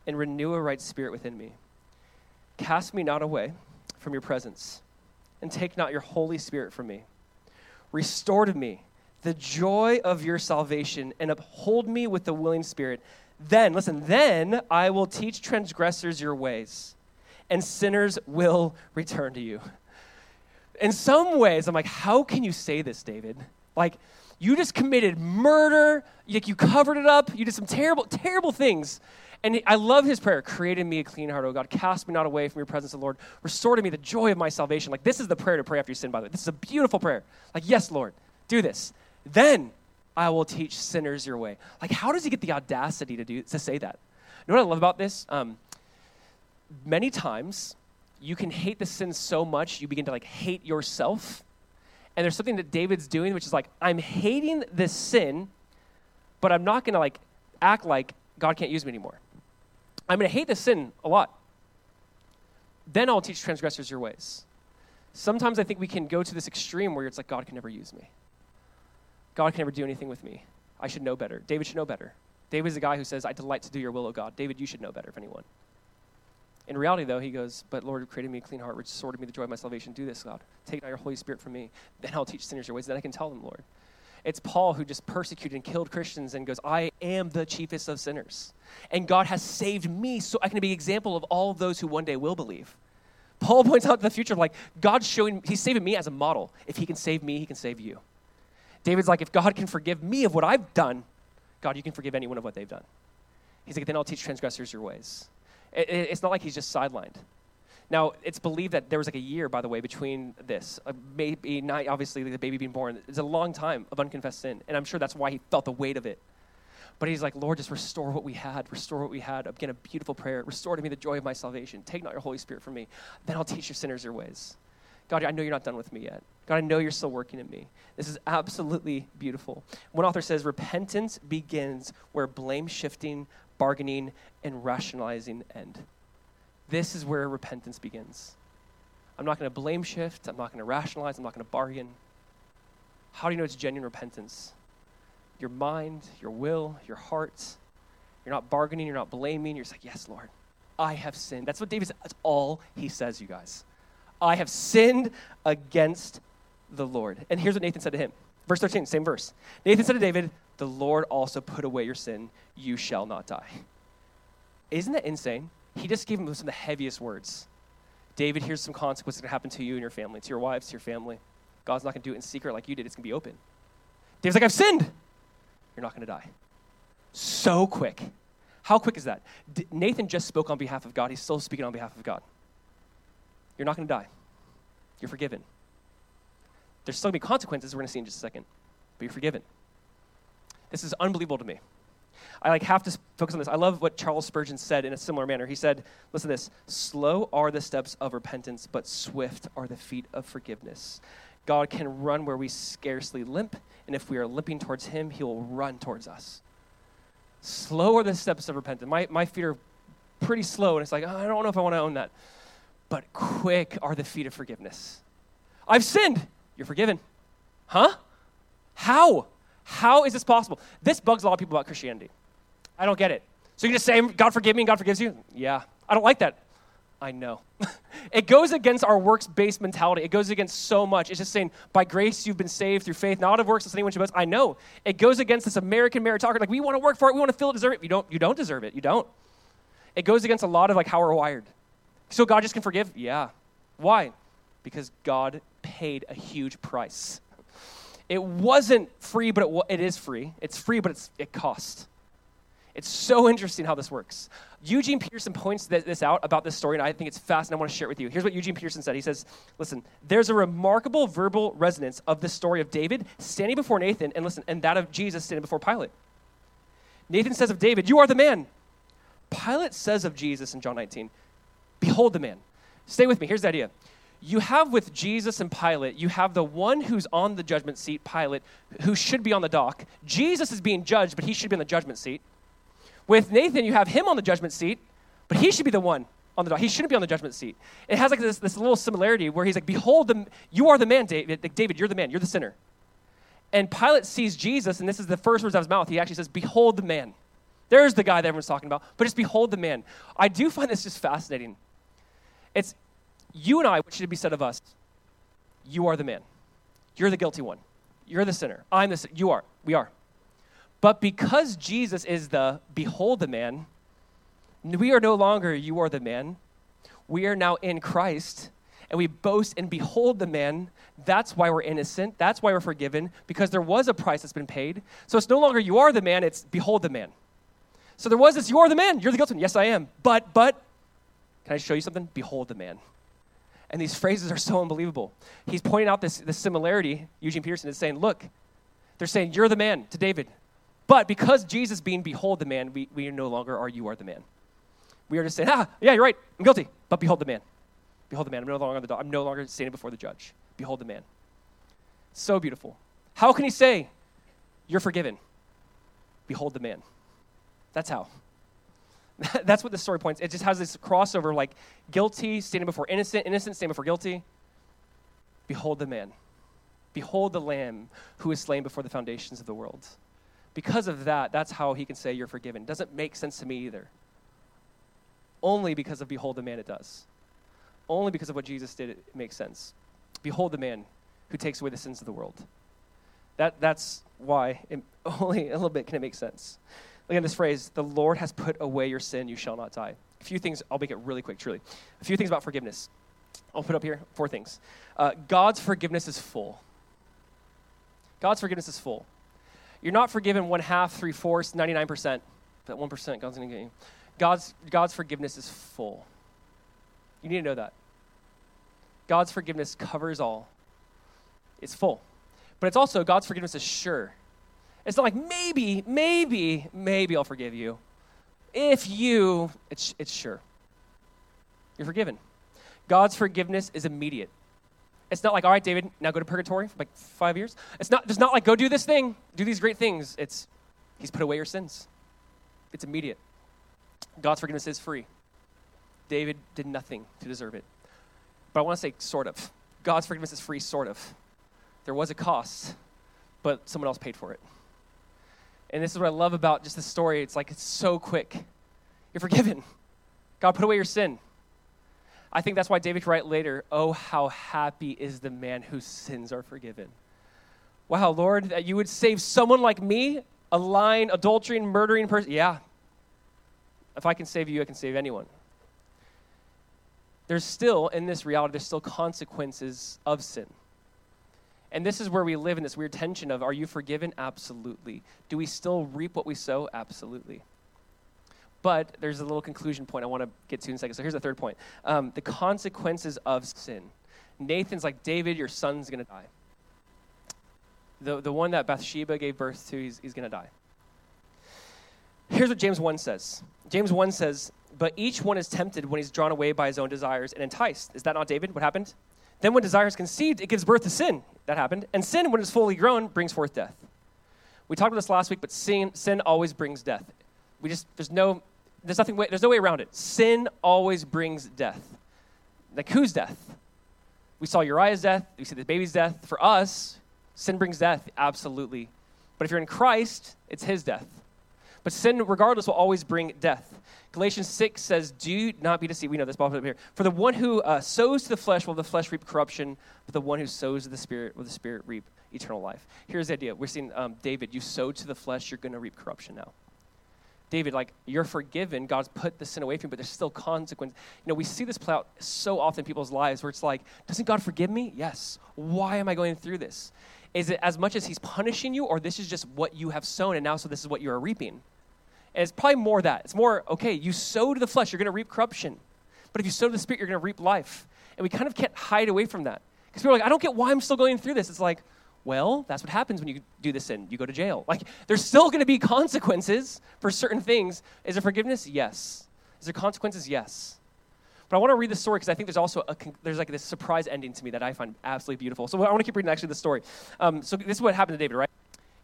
and renew a right spirit within me. Cast me not away from your presence and take not your Holy Spirit from me. Restore to me the joy of your salvation and uphold me with the willing spirit. Then, listen, then I will teach transgressors your ways, and sinners will return to you. In some ways, I'm like, how can you say this, David? Like, you just committed murder, like you covered it up, you did some terrible, terrible things. And I love his prayer create in me a clean heart, O God. Cast me not away from your presence, O Lord. Restore to me the joy of my salvation. Like, this is the prayer to pray after you sin, by the way. This is a beautiful prayer. Like, yes, Lord, do this. Then I will teach sinners your way. Like, how does he get the audacity to, do, to say that? You know what I love about this? Um, many times, you can hate the sin so much, you begin to like hate yourself. And there's something that David's doing, which is like, I'm hating this sin, but I'm not gonna like act like God can't use me anymore. I'm going to hate this sin a lot. Then I'll teach transgressors your ways. Sometimes I think we can go to this extreme where it's like, God can never use me. God can never do anything with me. I should know better. David should know better. David's a guy who says, I delight to do your will, O God. David, you should know better, if anyone. In reality, though, he goes, But Lord, created me a clean heart, restored to me the joy of my salvation. Do this, God. Take not your Holy Spirit from me. Then I'll teach sinners your ways. Then I can tell them, Lord. It's Paul who just persecuted and killed Christians and goes, I am the chiefest of sinners. And God has saved me so I can be an example of all of those who one day will believe. Paul points out in the future, like, God's showing, he's saving me as a model. If he can save me, he can save you. David's like, if God can forgive me of what I've done, God, you can forgive anyone of what they've done. He's like, then I'll teach transgressors your ways. It, it, it's not like he's just sidelined. Now, it's believed that there was like a year, by the way, between this. Uh, maybe not, obviously, the baby being born. It's a long time of unconfessed sin. And I'm sure that's why he felt the weight of it. But he's like, Lord, just restore what we had. Restore what we had. Again, a beautiful prayer. Restore to me the joy of my salvation. Take not your Holy Spirit from me. Then I'll teach your sinners your ways. God, I know you're not done with me yet. God, I know you're still working in me. This is absolutely beautiful. One author says repentance begins where blame shifting, bargaining, and rationalizing end. This is where repentance begins. I'm not going to blame shift. I'm not going to rationalize. I'm not going to bargain. How do you know it's genuine repentance? Your mind, your will, your heart. You're not bargaining. You're not blaming. You're just like, yes, Lord, I have sinned. That's what David. That's all he says, you guys. I have sinned against the Lord. And here's what Nathan said to him. Verse 13, same verse. Nathan said to David, The Lord also put away your sin. You shall not die. Isn't that insane? He just gave him some of the heaviest words. David, here's some consequences that happen to you and your family, to your wives, to your family. God's not going to do it in secret like you did. It's going to be open. David's like, I've sinned. You're not going to die. So quick. How quick is that? D- Nathan just spoke on behalf of God. He's still speaking on behalf of God. You're not going to die. You're forgiven. There's still going to be consequences we're going to see in just a second, but you're forgiven. This is unbelievable to me. I like have to focus on this. I love what Charles Spurgeon said in a similar manner. He said, listen to this, slow are the steps of repentance, but swift are the feet of forgiveness. God can run where we scarcely limp, and if we are limping towards him, he will run towards us. Slow are the steps of repentance. My, my feet are pretty slow, and it's like, oh, I don't know if I want to own that but quick are the feet of forgiveness. I've sinned. You're forgiven. Huh? How? How is this possible? This bugs a lot of people about Christianity. I don't get it. So you just say, God forgive me and God forgives you? Yeah. I don't like that. I know. it goes against our works based mentality. It goes against so much. It's just saying, by grace you've been saved through faith, not of works, as anyone should boast. I know. It goes against this American meritocracy. Like, we want to work for it, we want to feel it, deserve it. You don't, you don't deserve it. You don't. It goes against a lot of like how we're wired. So God just can forgive? Yeah. Why? Because God paid a huge price. It wasn't free, but it, it is free. It's free, but it cost. It's so interesting how this works. Eugene Peterson points this out about this story, and I think it's fascinating. I want to share it with you. Here's what Eugene Peterson said. He says, Listen, there's a remarkable verbal resonance of the story of David standing before Nathan, and listen, and that of Jesus standing before Pilate. Nathan says of David, You are the man. Pilate says of Jesus in John 19, Behold the man. Stay with me. Here's the idea. You have with Jesus and Pilate, you have the one who's on the judgment seat, Pilate, who should be on the dock. Jesus is being judged, but he should be on the judgment seat. With Nathan, you have him on the judgment seat, but he should be the one on the dock. He shouldn't be on the judgment seat. It has like this, this little similarity where he's like, Behold, the, you are the man, David. Like, David, you're the man. You're the sinner. And Pilate sees Jesus, and this is the first words out of his mouth. He actually says, Behold the man. There's the guy that everyone's talking about, but just behold the man. I do find this just fascinating it's you and I, what should be said of us? You are the man. You're the guilty one. You're the sinner. I'm the you are. We are. But because Jesus is the behold the man, we are no longer you are the man. We are now in Christ and we boast and behold the man. That's why we're innocent. That's why we're forgiven because there was a price that's been paid. So it's no longer you are the man, it's behold the man. So there was this you are the man, you're the guilty one. Yes, I am. But but can I show you something? Behold the man. And these phrases are so unbelievable. He's pointing out this, this similarity. Eugene Peterson is saying, look, they're saying, you're the man to David. But because Jesus being behold the man, we, we no longer are you are the man. We are just saying, ah, yeah, you're right, I'm guilty. But behold the man. Behold the man. I'm no longer the I'm no longer standing before the judge. Behold the man. So beautiful. How can he say, You're forgiven? Behold the man. That's how. That's what the story points. It just has this crossover like guilty standing before innocent, innocent standing before guilty. Behold the man. Behold the lamb who is slain before the foundations of the world. Because of that, that's how he can say you're forgiven. Doesn't make sense to me either. Only because of behold the man it does. Only because of what Jesus did it makes sense. Behold the man who takes away the sins of the world. That, that's why it, only a little bit can it make sense. Again, this phrase, the Lord has put away your sin, you shall not die. A few things, I'll make it really quick, truly. A few things about forgiveness. I'll put up here four things. Uh, God's forgiveness is full. God's forgiveness is full. You're not forgiven one half, three fourths, 99%. That 1% God's going to get you. God's, God's forgiveness is full. You need to know that. God's forgiveness covers all, it's full. But it's also, God's forgiveness is sure. It's not like maybe, maybe, maybe I'll forgive you. If you, it's, it's sure. You're forgiven. God's forgiveness is immediate. It's not like, all right, David, now go to purgatory for like five years. It's not, it's not like, go do this thing, do these great things. It's, he's put away your sins. It's immediate. God's forgiveness is free. David did nothing to deserve it. But I want to say, sort of. God's forgiveness is free, sort of. There was a cost, but someone else paid for it. And this is what I love about just the story. It's like it's so quick. You're forgiven. God put away your sin. I think that's why David could write later, Oh, how happy is the man whose sins are forgiven. Wow, Lord, that you would save someone like me, a lying, adultery, and murdering person. Yeah. If I can save you, I can save anyone. There's still, in this reality, there's still consequences of sin. And this is where we live in this weird tension of are you forgiven? Absolutely. Do we still reap what we sow? Absolutely. But there's a little conclusion point I want to get to in a second. So here's the third point um, the consequences of sin. Nathan's like, David, your son's going to die. The, the one that Bathsheba gave birth to, he's, he's going to die. Here's what James 1 says James 1 says, But each one is tempted when he's drawn away by his own desires and enticed. Is that not David? What happened? Then, when desire is conceived, it gives birth to sin. That happened. And sin, when it's fully grown, brings forth death. We talked about this last week, but sin, sin always brings death. We just, there's no, there's nothing, there's no way around it. Sin always brings death. Like, whose death? We saw Uriah's death, we see the baby's death. For us, sin brings death, absolutely. But if you're in Christ, it's his death. But sin, regardless, will always bring death. Galatians 6 says, Do not be deceived. We know this, Bob up here. For the one who uh, sows to the flesh will the flesh reap corruption, but the one who sows to the spirit will the spirit reap eternal life. Here's the idea. We're seeing um, David, you sow to the flesh, you're going to reap corruption now. David, like, you're forgiven. God's put the sin away from you, but there's still consequence. You know, we see this play out so often in people's lives where it's like, doesn't God forgive me? Yes. Why am I going through this? Is it as much as he's punishing you, or this is just what you have sown, and now so this is what you're reaping? It's probably more that. It's more, okay, you sow to the flesh, you're going to reap corruption. But if you sow to the spirit, you're going to reap life. And we kind of can't hide away from that. Because people are like, I don't get why I'm still going through this. It's like, well, that's what happens when you do this sin. You go to jail. Like, there's still going to be consequences for certain things. Is there forgiveness? Yes. Is there consequences? Yes. But I want to read the story because I think there's also a, there's like this surprise ending to me that I find absolutely beautiful. So I want to keep reading actually the story. Um, so this is what happened to David, right?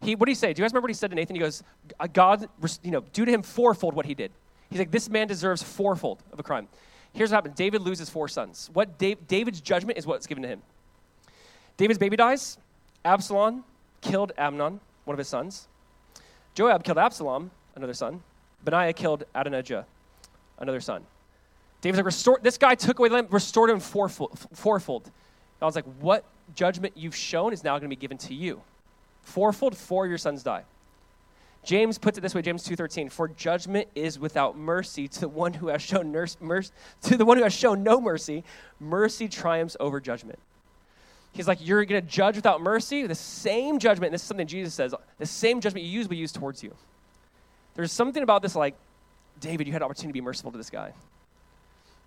He, what did he say? Do you guys remember what he said to Nathan? He goes, uh, God, you know, do to him fourfold what he did. He's like, this man deserves fourfold of a crime. Here's what happened. David loses four sons. What Dave, David's judgment is what's given to him. David's baby dies. Absalom killed Amnon, one of his sons. Joab killed Absalom, another son. Benaiah killed Adonijah, another son. David's like, restore, this guy took away the land, restored him fourfold. fourfold. I was like, what judgment you've shown is now going to be given to you fourfold for your sons die. James puts it this way james 2.13 for judgment is without mercy to the one who has shown nurse, mercy to the one who has shown no mercy. Mercy triumphs over judgment. He's like you're going to judge without mercy? The same judgment this is something jesus says the same judgment you use we use towards you. There's something about this like david you had an opportunity to be merciful to this guy.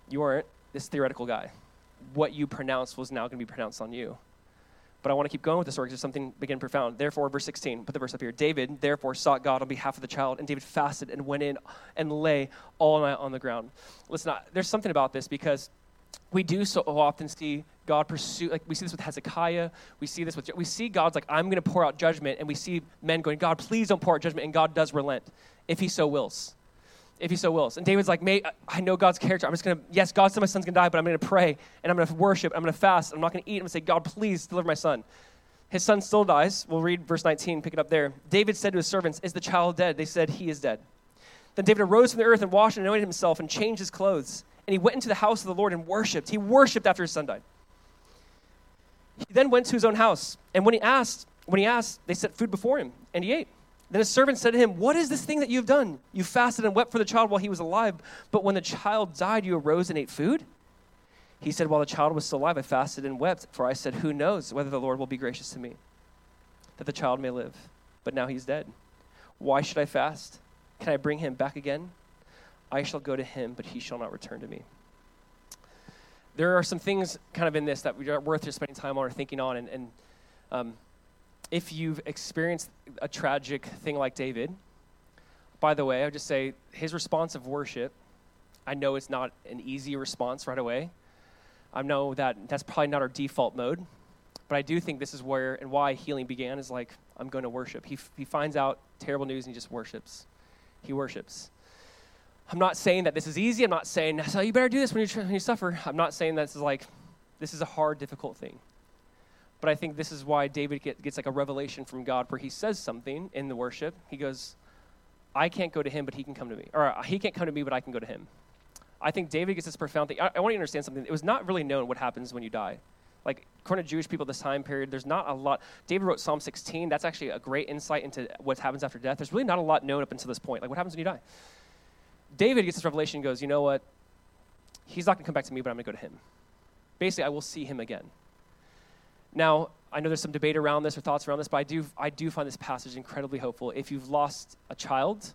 You weren't this theoretical guy. What you pronounced was now going to be pronounced on you but I want to keep going with the story because there's something and profound. Therefore, verse 16, put the verse up here. David, therefore, sought God on behalf of the child, and David fasted and went in and lay all night on the ground. Listen, there's something about this because we do so often see God pursue, like we see this with Hezekiah. We see this with, we see God's like, I'm going to pour out judgment. And we see men going, God, please don't pour out judgment. And God does relent if he so wills if he so wills. And David's like, Mate, I know God's character. I'm just going to, yes, God said my son's going to die, but I'm going to pray and I'm going to worship. I'm going to fast. I'm not going to eat. I'm going to say, God, please deliver my son. His son still dies. We'll read verse 19, pick it up there. David said to his servants, Is the child dead? They said, He is dead. Then David arose from the earth and washed and anointed himself and changed his clothes. And he went into the house of the Lord and worshiped. He worshiped after his son died. He then went to his own house. And when he asked, when he asked, they set food before him, and he ate. Then his servant said to him, What is this thing that you have done? You fasted and wept for the child while he was alive, but when the child died, you arose and ate food? He said, While the child was still alive, I fasted and wept, for I said, Who knows whether the Lord will be gracious to me, that the child may live? But now he's dead. Why should I fast? Can I bring him back again? I shall go to him, but he shall not return to me. There are some things kind of in this that we are worth just spending time on or thinking on. And, and um, if you've experienced a tragic thing like David, by the way, I would just say his response of worship, I know it's not an easy response right away. I know that that's probably not our default mode, but I do think this is where and why healing began is like, I'm going to worship. He, he finds out terrible news and he just worships. He worships. I'm not saying that this is easy. I'm not saying, so you better do this when you, when you suffer. I'm not saying that this is like, this is a hard, difficult thing. But I think this is why David get, gets like a revelation from God where he says something in the worship. He goes, I can't go to him, but he can come to me. Or he can't come to me, but I can go to him. I think David gets this profound thing. I, I want you to understand something. It was not really known what happens when you die. Like, according to Jewish people this time period, there's not a lot. David wrote Psalm 16. That's actually a great insight into what happens after death. There's really not a lot known up until this point. Like, what happens when you die? David gets this revelation and goes, you know what? He's not going to come back to me, but I'm going to go to him. Basically, I will see him again. Now, I know there's some debate around this or thoughts around this, but I do, I do find this passage incredibly hopeful. If you've lost a child,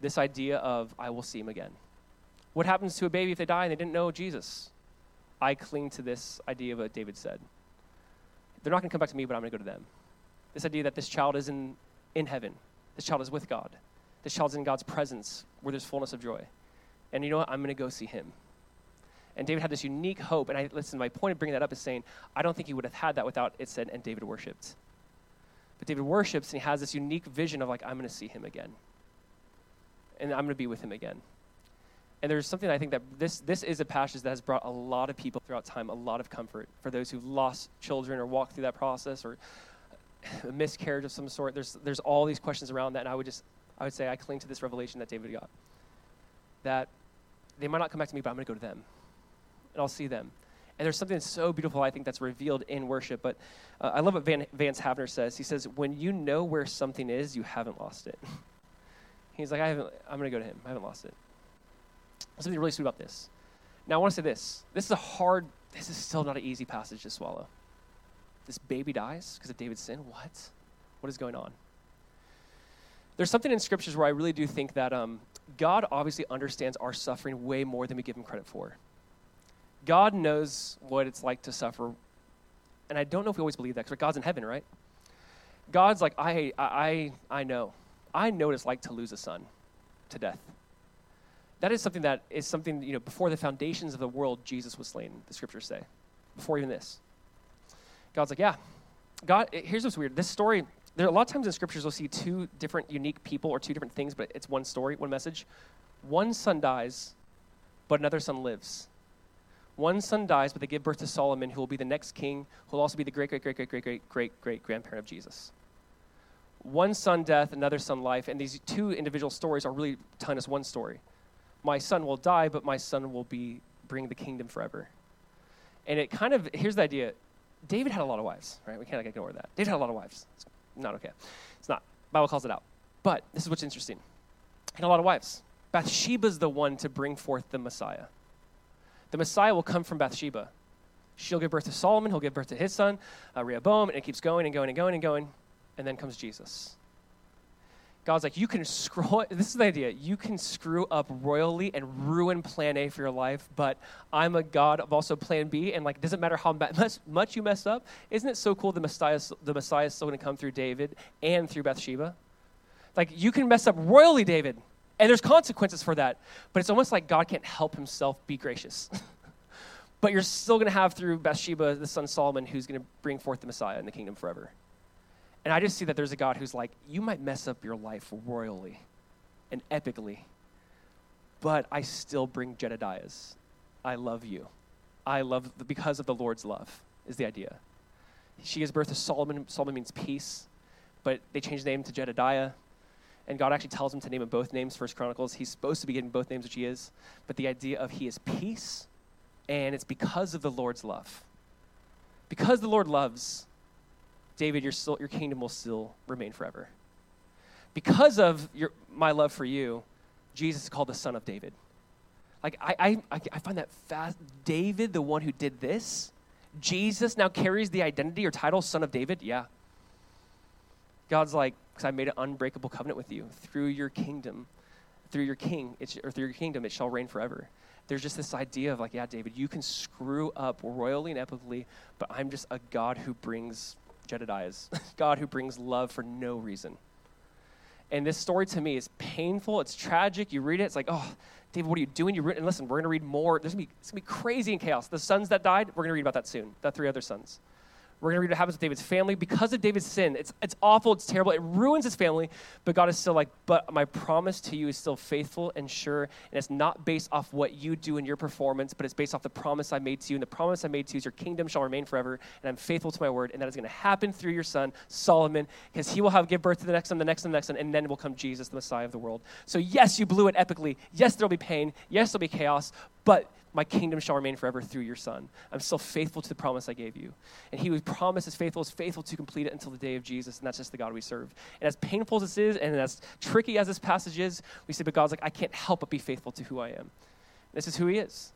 this idea of, I will see him again. What happens to a baby if they die and they didn't know Jesus? I cling to this idea of what David said. They're not going to come back to me, but I'm going to go to them. This idea that this child is in, in heaven, this child is with God, this child's in God's presence where there's fullness of joy. And you know what? I'm going to go see him. And David had this unique hope. And I listen, my point of bringing that up is saying, I don't think he would have had that without it said, and David worshiped. But David worships and he has this unique vision of like, I'm going to see him again. And I'm going to be with him again. And there's something I think that this, this is a passage that has brought a lot of people throughout time a lot of comfort for those who've lost children or walked through that process or a miscarriage of some sort. There's, there's all these questions around that. And I would just, I would say I cling to this revelation that David got. That they might not come back to me, but I'm going to go to them. And I'll see them. And there's something so beautiful, I think, that's revealed in worship. But uh, I love what Van, Vance Havner says. He says, When you know where something is, you haven't lost it. He's like, I haven't, I'm going to go to him. I haven't lost it. There's something really sweet about this. Now, I want to say this. This is a hard, this is still not an easy passage to swallow. This baby dies because of David's sin? What? What is going on? There's something in scriptures where I really do think that um, God obviously understands our suffering way more than we give him credit for. God knows what it's like to suffer. And I don't know if we always believe that because God's in heaven, right? God's like, I, I, I know. I know what it's like to lose a son to death that is something that is something, you know, before the foundations of the world, Jesus was slain, the scriptures say. Before even this. God's like, yeah. God, eh, here's what's weird. This story, there are a lot of times in scriptures we'll see two different unique people or two different things, but it's one story, one message. One son dies, but another son lives. One son dies, but they give birth to Solomon, who will be the next king, who will also be the great, great, great, great, great, great, great, great grandparent of Jesus. One son death, another son life, and these two individual stories are really telling us one story my son will die, but my son will be bring the kingdom forever. And it kind of here's the idea. David had a lot of wives, right? We can't ignore that. David had a lot of wives. It's not okay. It's not. Bible calls it out. But this is what's interesting. He had a lot of wives. Bathsheba's the one to bring forth the Messiah. The Messiah will come from Bathsheba. She'll give birth to Solomon. He'll give birth to his son, uh, Rehoboam, and it keeps going and going and going and going. And then comes Jesus. God's like, you can screw, this is the idea, you can screw up royally and ruin plan A for your life, but I'm a God of also plan B, and like, it doesn't matter how much, you mess up. Isn't it so cool the Messiah, the Messiah is still going to come through David and through Bathsheba? Like, you can mess up royally, David, and there's consequences for that, but it's almost like God can't help himself be gracious. but you're still going to have through Bathsheba the son Solomon who's going to bring forth the Messiah in the kingdom forever. And I just see that there's a God who's like, you might mess up your life royally and epically, but I still bring Jedediahs. I love you. I love because of the Lord's love, is the idea. She gives birth to Solomon. Solomon means peace, but they change the name to Jedediah. And God actually tells him to name him both names, First Chronicles. He's supposed to be getting both names, which he is. But the idea of he is peace, and it's because of the Lord's love. Because the Lord loves, David, your, still, your kingdom will still remain forever. Because of your, my love for you, Jesus is called the Son of David. Like, I, I, I find that fast. David, the one who did this, Jesus now carries the identity or title, Son of David? Yeah. God's like, because I made an unbreakable covenant with you through your kingdom, through your king, or through your kingdom, it shall reign forever. There's just this idea of like, yeah, David, you can screw up royally and epically, but I'm just a God who brings Jedediahs, God who brings love for no reason. And this story to me is painful. It's tragic. You read it, it's like, oh, David, what are you doing? You and listen, we're going to read more. There's going to be crazy and chaos. The sons that died, we're going to read about that soon. The three other sons. We're going to read what happens with David's family because of David's sin. It's, it's awful, it's terrible, it ruins his family, but God is still like, but my promise to you is still faithful and sure, and it's not based off what you do in your performance, but it's based off the promise I made to you. And the promise I made to you is your kingdom shall remain forever, and I'm faithful to my word, and that is going to happen through your son, Solomon, because he will have give birth to the next one, the next one, the next one, and then will come Jesus, the Messiah of the world. So, yes, you blew it epically. Yes, there'll be pain. Yes, there'll be chaos, but my kingdom shall remain forever through your son. I'm still faithful to the promise I gave you. And he who promises faithful is faithful to complete it until the day of Jesus, and that's just the God we serve. And as painful as this is, and as tricky as this passage is, we say, but God's like, I can't help but be faithful to who I am. This is who he is.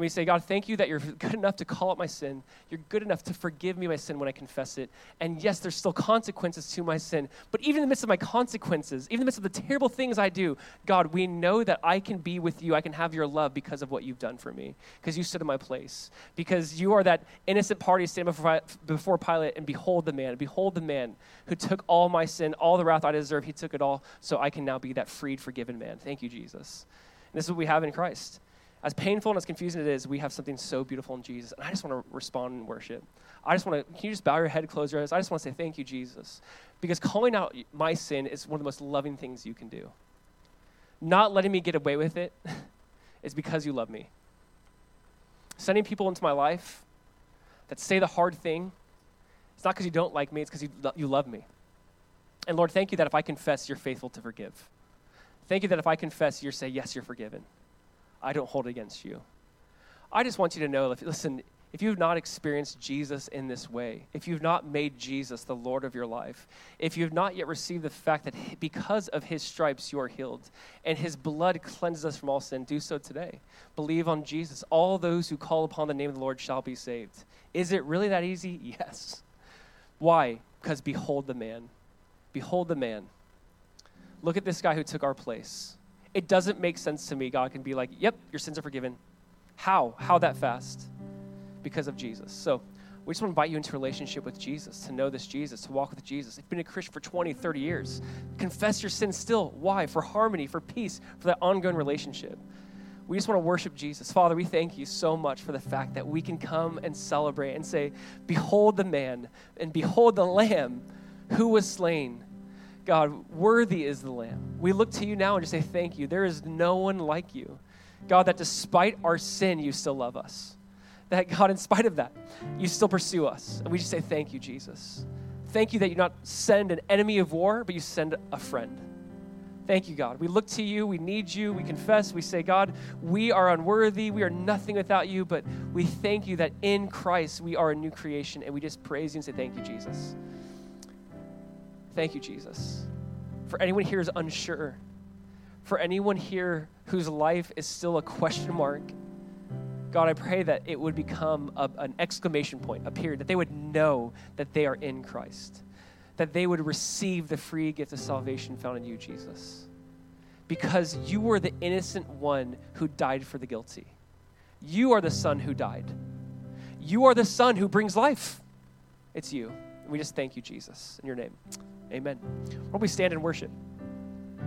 And we say, God, thank you that you're good enough to call out my sin. You're good enough to forgive me my sin when I confess it. And yes, there's still consequences to my sin. But even in the midst of my consequences, even in the midst of the terrible things I do, God, we know that I can be with you. I can have your love because of what you've done for me. Because you stood in my place. Because you are that innocent party standing before, before Pilate and behold the man. Behold the man who took all my sin, all the wrath I deserve. He took it all so I can now be that freed, forgiven man. Thank you, Jesus. And this is what we have in Christ as painful and as confusing as it is, we have something so beautiful in Jesus. And I just want to respond in worship. I just want to, can you just bow your head, close your eyes? I just want to say thank you, Jesus. Because calling out my sin is one of the most loving things you can do. Not letting me get away with it is because you love me. Sending people into my life that say the hard thing, it's not because you don't like me, it's because you, you love me. And Lord, thank you that if I confess, you're faithful to forgive. Thank you that if I confess, you say, yes, you're forgiven. I don't hold it against you. I just want you to know listen, if you've not experienced Jesus in this way, if you've not made Jesus the Lord of your life, if you've not yet received the fact that because of his stripes you are healed and his blood cleanses us from all sin, do so today. Believe on Jesus. All those who call upon the name of the Lord shall be saved. Is it really that easy? Yes. Why? Because behold the man. Behold the man. Look at this guy who took our place. It doesn't make sense to me. God can be like, yep, your sins are forgiven. How? How that fast? Because of Jesus. So we just want to invite you into relationship with Jesus, to know this Jesus, to walk with Jesus. If you've been a Christian for 20, 30 years, confess your sins still. Why? For harmony, for peace, for that ongoing relationship. We just want to worship Jesus. Father, we thank you so much for the fact that we can come and celebrate and say, Behold the man and behold the lamb who was slain God, worthy is the Lamb. We look to you now and just say, Thank you. There is no one like you. God, that despite our sin, you still love us. That, God, in spite of that, you still pursue us. And we just say, Thank you, Jesus. Thank you that you not send an enemy of war, but you send a friend. Thank you, God. We look to you. We need you. We confess. We say, God, we are unworthy. We are nothing without you, but we thank you that in Christ we are a new creation. And we just praise you and say, Thank you, Jesus. Thank you, Jesus. For anyone here is unsure, for anyone here whose life is still a question mark, God, I pray that it would become a, an exclamation point, a period, that they would know that they are in Christ, that they would receive the free gift of salvation found in you, Jesus. Because you were the innocent one who died for the guilty. You are the son who died. You are the son who brings life. It's you. We just thank you, Jesus, in your name. Amen. Why don't we stand and worship?